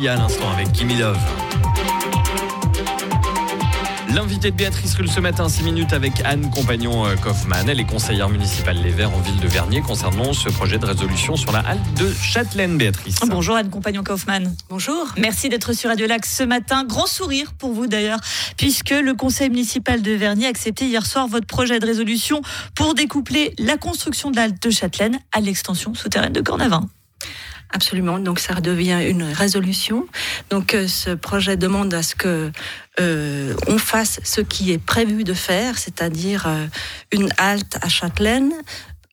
Il y a à l'instant avec Kimi Love. L'invité de Béatrice Rulle ce matin, 6 minutes avec Anne Compagnon-Kaufmann. Elle est conseillère municipale Les Verts en ville de Vernier concernant ce projet de résolution sur la halte de Châtelaine, Béatrice. Bonjour Anne Compagnon-Kaufmann. Bonjour. Merci d'être sur Radio Lac ce matin. Grand sourire pour vous d'ailleurs, puisque le conseil municipal de Vernier a accepté hier soir votre projet de résolution pour découpler la construction de la halte de Châtelaine à l'extension souterraine de Cornavin. Absolument. Donc ça devient une résolution. Donc euh, ce projet demande à ce que euh, on fasse ce qui est prévu de faire, c'est-à-dire euh, une halte à Châtelaine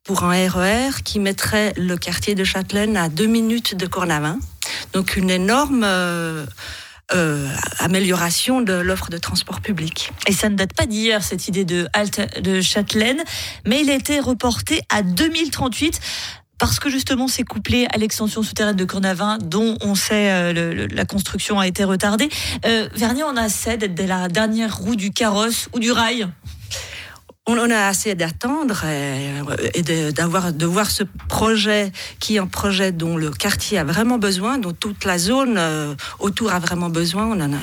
pour un RER e qui mettrait le quartier de Châtelaine à deux minutes de Cornavin. Donc une énorme euh, amélioration de l'offre de transport public. Et ça ne date pas d'hier, cette idée de halte de Châtelaine, mais il a été reporté à 2038 parce que justement c'est couplé à l'extension souterraine de Cornavin, dont on sait euh, la construction a été retardée. Euh, Vernier, on a assez d'être la dernière roue du carrosse ou du rail on en a assez d'attendre et, d'avoir de, voir ce projet qui est un projet dont le quartier a vraiment besoin, dont toute la zone euh, autour a vraiment besoin. On ne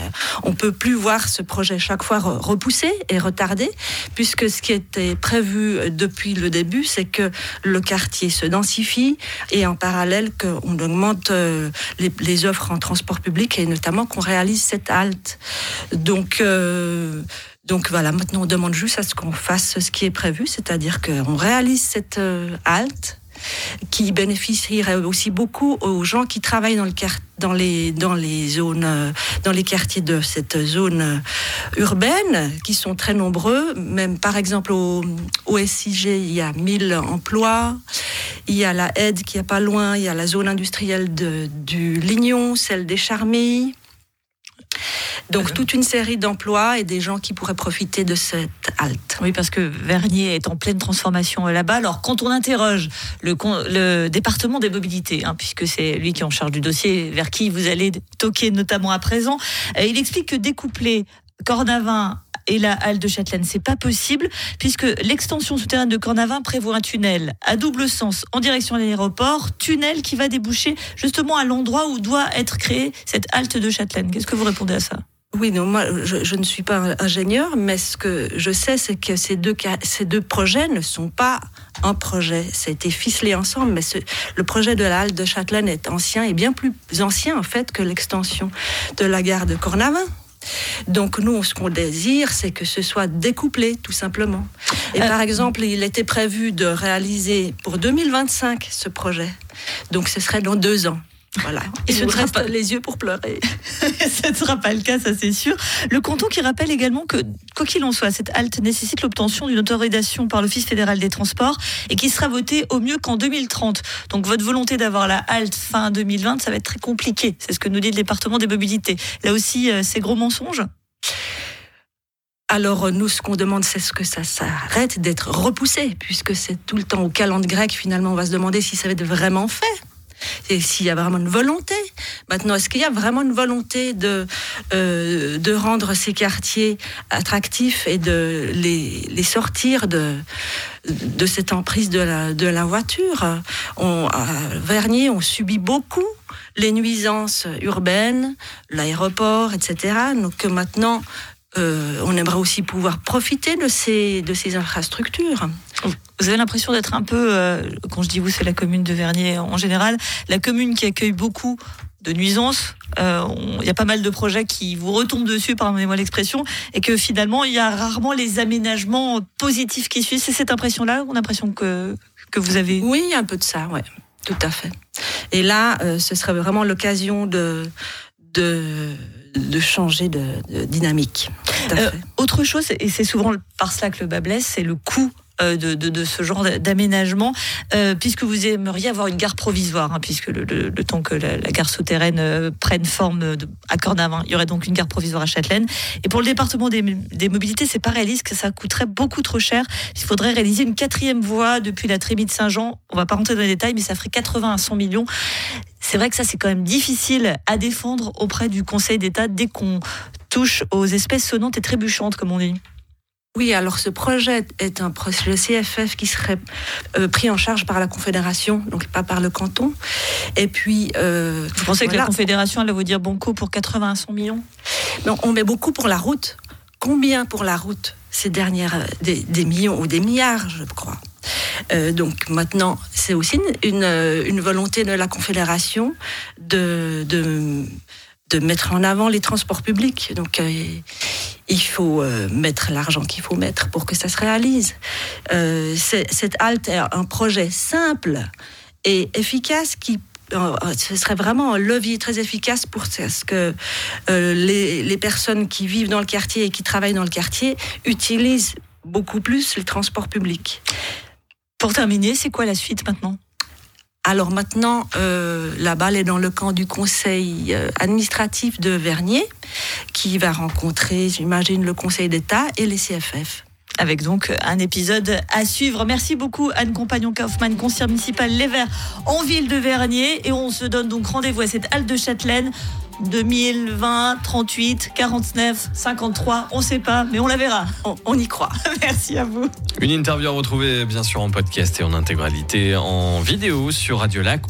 on peut plus voir ce projet chaque fois repoussé et retardé, puisque ce qui était prévu depuis le début, c'est que le quartier se densifie et en parallèle qu'on augmente euh, les, offres en transport public et notamment qu'on réalise cette halte. Donc euh, donc voilà, maintenant on demande juste à ce qu'on fasse ce qui est prévu, c'est-à-dire qu'on réalise cette euh, halte qui bénéficierait aussi beaucoup aux gens qui travaillent dans, le, dans, les, zones, euh, dans les quartiers de cette zone euh, urbaine, qui sont très nombreux. Même par exemple au, au SIG, il y a 1000 emplois. Il y a la aide qui est pas loin. Il y a la zone industrielle de, du Lignon, celle des Charmilles. Donc toute une série d'emplois et des gens qui pourraient profiter de cette halte. Oui, parce que Vernier est en pleine transformation là-bas. Alors quand on interroge le, le département des mobilités, hein, puisque c'est lui qui est en charge du dossier, vers qui vous allez toquer notamment à présent, euh, il explique que découpler Cornavin et la halte de Châtelaine. C'est pas possible puisque l'extension souterraine de Cornavin prévoit un tunnel à double sens en direction de l'aéroport, tunnel qui va déboucher justement à l'endroit où doit être créée cette halte de Châtelaine. Qu'est-ce que vous répondez à ça? Oui, non, moi, je, ne suis pas ingénieur, mais ce que je sais, c'est que ces deux, ces deux projets ne sont pas un projet. Ça a été ficelé ensemble, mais ce, le projet de la halte de Châtelaine est ancien et bien plus ancien, en fait, que l'extension de la gare de Cornavin. Donc nous, ce qu'on désire, c'est que ce soit découplé, tout simplement. Et euh, par exemple, il était prévu de réaliser pour 2025 ce projet. Donc ce serait dans deux ans. Voilà. Et ce ne reste pas les yeux pour pleurer. ce ne sera pas le cas, ça c'est sûr. Le canton qui rappelle également que, quoi qu'il en soit, cette halte nécessite l'obtention d'une autorisation par l'Office fédéral des transports et qui sera votée au mieux qu'en 2030. Donc votre volonté d'avoir la halte fin 2020, ça va être très compliqué. C'est ce que nous dit le département des mobilités. Là aussi, euh, c'est gros mensonges alors nous, ce qu'on demande, c'est ce que ça s'arrête d'être repoussé, puisque c'est tout le temps au calendrier grec, finalement, on va se demander si ça va être vraiment fait et s'il y a vraiment une volonté. Maintenant, est-ce qu'il y a vraiment une volonté de, euh, de rendre ces quartiers attractifs et de les, les sortir de, de cette emprise de la, de la voiture? À Vernier, on subit beaucoup les nuisances urbaines, l'aéroport, etc. Donc maintenant, euh, on aimerait aussi pouvoir profiter de ces, de ces infrastructures. Vous avez l'impression d'être un peu, euh, quand je dis vous, c'est la commune de Vernier en général, la commune qui accueille beaucoup de nuisances. Euh, il y a pas mal de projets qui vous retombent dessus, pardonnez-moi l'expression, et que finalement, il y a rarement les aménagements positifs qui suivent. C'est cette impression-là, ou l'impression que, que vous avez Oui, un peu de ça, ouais, tout à fait. Et là, ce serait vraiment l'occasion de, de de changer de, dynamique. Euh, autre chose, et c'est souvent par cela que le bas blesse, c'est le coût euh, de, ce genre d'aménagement, euh, puisque vous aimeriez avoir une gare provisoire, hein, puisque le, temps que la, gare souterraine prenne forme de, à Cornavin, il y aurait donc une gare provisoire à Châtelaine. Et pour le département des, des mobilités, c'est pas réaliste, que ça coûterait beaucoup trop cher. Il faudrait réaliser une quatrième voie depuis la Trémie de Saint-Jean. On va pas rentrer dans les détails, mais ça ferait 80 à 100 millions. C'est vrai que ça, c'est quand même difficile à défendre auprès du Conseil d'État dès qu'on touche aux espèces sonnantes et trébuchantes, comme on dit. Oui, alors ce projet est un projet CFF qui serait euh, pris en charge par la Confédération, donc pas par le canton. Et puis. Euh, vous pensez que la Confédération, elle va vous dire bon coup pour 80 à 100 millions? Non, on met beaucoup pour la route. Combien pour la route? Ces dernières. Euh, des, millions ou des milliards, je crois. donc maintenant, c'est aussi une, une, volonté de la Confédération de, de, de, mettre en avant les transports publics. Donc il faut euh, mettre l'argent qu'il faut mettre pour que ça se réalise. Euh, cette halte est un projet simple et efficace qui euh, ce serait vraiment un levier très efficace pour ce que les, les, personnes qui vivent dans le quartier et qui travaillent dans le quartier utilisent beaucoup plus les transports publics. Pour terminer, c'est quoi la suite maintenant? Alors maintenant, euh, la balle est dans le camp du conseil euh, administratif de Vernier, qui va rencontrer, j'imagine, le Conseil d'État et les CFF. Avec donc un épisode à suivre. Merci beaucoup Anne Compagnon Kaufmann, conseillère municipale Les Verts en ville de Vernier. Et on se donne donc rendez-vous à cette halte de Châtelaine 2020, 38, 49, 53, on ne sait pas, mais on la verra. On, y croit. Merci à vous. Une interview à retrouver bien sûr en podcast et en intégralité en vidéo sur Radio Lac.